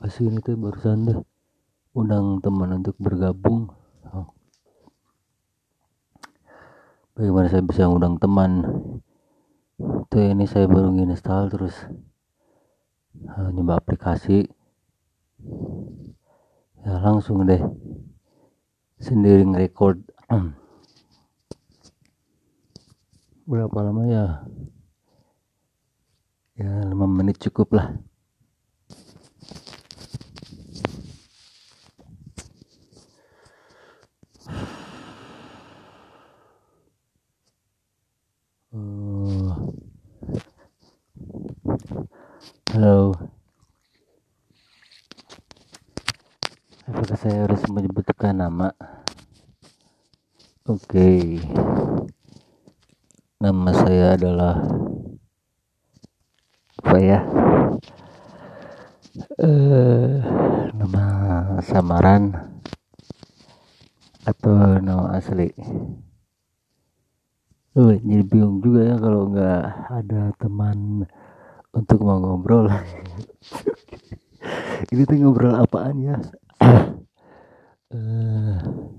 apa sih ini tuh barusan deh? Undang teman untuk bergabung. Oh. bagaimana saya bisa undang teman? Tuh ini saya baru install terus uh, nyoba aplikasi. Ya langsung deh. Sendiri nge-record. Berapa lama ya ya 5 menit cukup lah. Uh, halo. Apakah saya harus menyebutkan nama? Oke. Okay. nama saya adalah apa ya uh, nama samaran atau nama asli Oh, jadi bingung juga ya kalau nggak ada teman untuk mau ngobrol. Ini tuh ngobrol apaan ya? uh,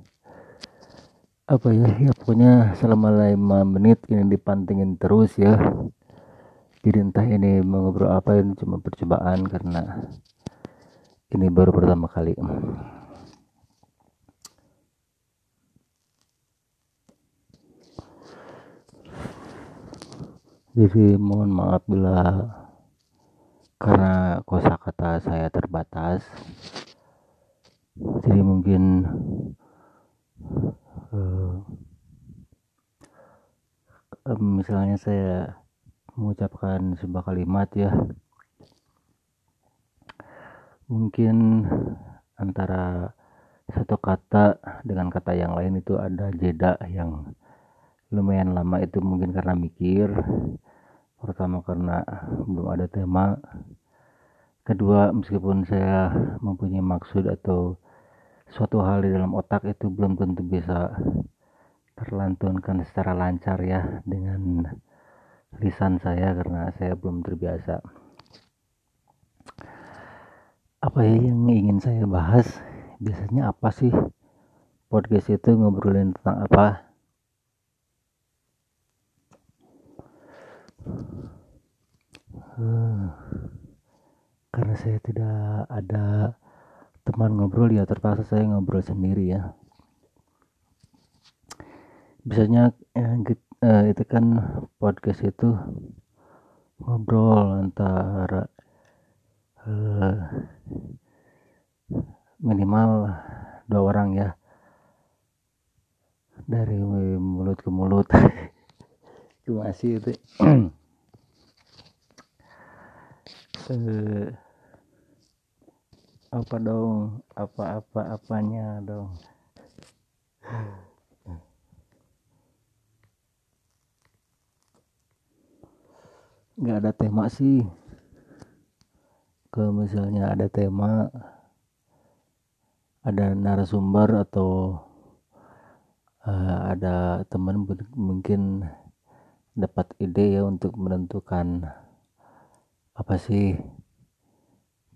apa ya? Ya pokoknya selama lima menit ini dipantingin terus ya. Jadi entah ini mau apa ini cuma percobaan karena ini baru pertama kali. jadi mohon maaf bila karena kosakata saya terbatas jadi mungkin uh, misalnya saya mengucapkan sebuah kalimat ya. Mungkin antara satu kata dengan kata yang lain itu ada jeda yang lumayan lama itu mungkin karena mikir pertama karena belum ada tema. Kedua meskipun saya mempunyai maksud atau suatu hal di dalam otak itu belum tentu bisa terlantunkan secara lancar ya dengan lisan saya karena saya belum terbiasa. Apa ya yang ingin saya bahas? Biasanya apa sih podcast itu? Ngobrolin tentang apa? Uh, karena saya tidak ada teman ngobrol ya terpaksa saya ngobrol sendiri ya. Biasanya ya, uh, itu kan podcast itu ngobrol antara uh, minimal dua orang ya. Dari mulut ke mulut. Cuma sih itu. Eh, apa dong? Apa-apa apanya dong nggak ada tema sih. Kalau misalnya ada tema ada narasumber atau uh, ada teman mungkin dapat ide ya untuk menentukan apa sih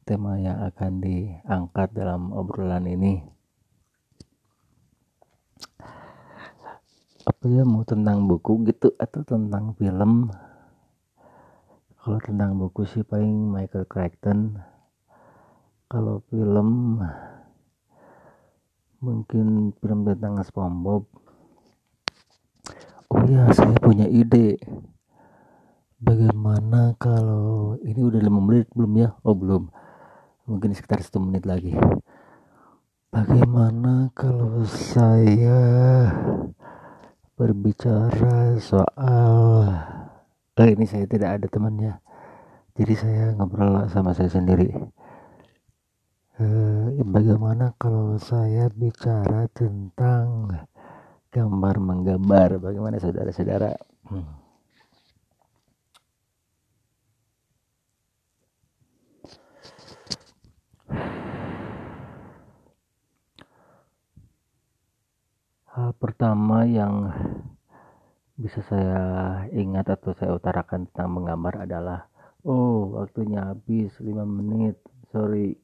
tema yang akan diangkat dalam obrolan ini. Apa ya mau tentang buku gitu atau tentang film kalau tentang buku sih paling Michael Crichton. Kalau film mungkin film tentang SpongeBob. Oh ya saya punya ide. Bagaimana kalau ini udah lima menit belum ya? Oh belum. Mungkin sekitar satu menit lagi. Bagaimana kalau saya berbicara soal oh, ini saya tidak ada temannya. Jadi saya ngobrol sama saya sendiri. Eh, bagaimana kalau saya bicara tentang gambar menggambar? Bagaimana saudara-saudara? Hmm. hal pertama yang bisa saya ingat atau saya utarakan tentang menggambar adalah oh waktunya habis 5 menit. Sorry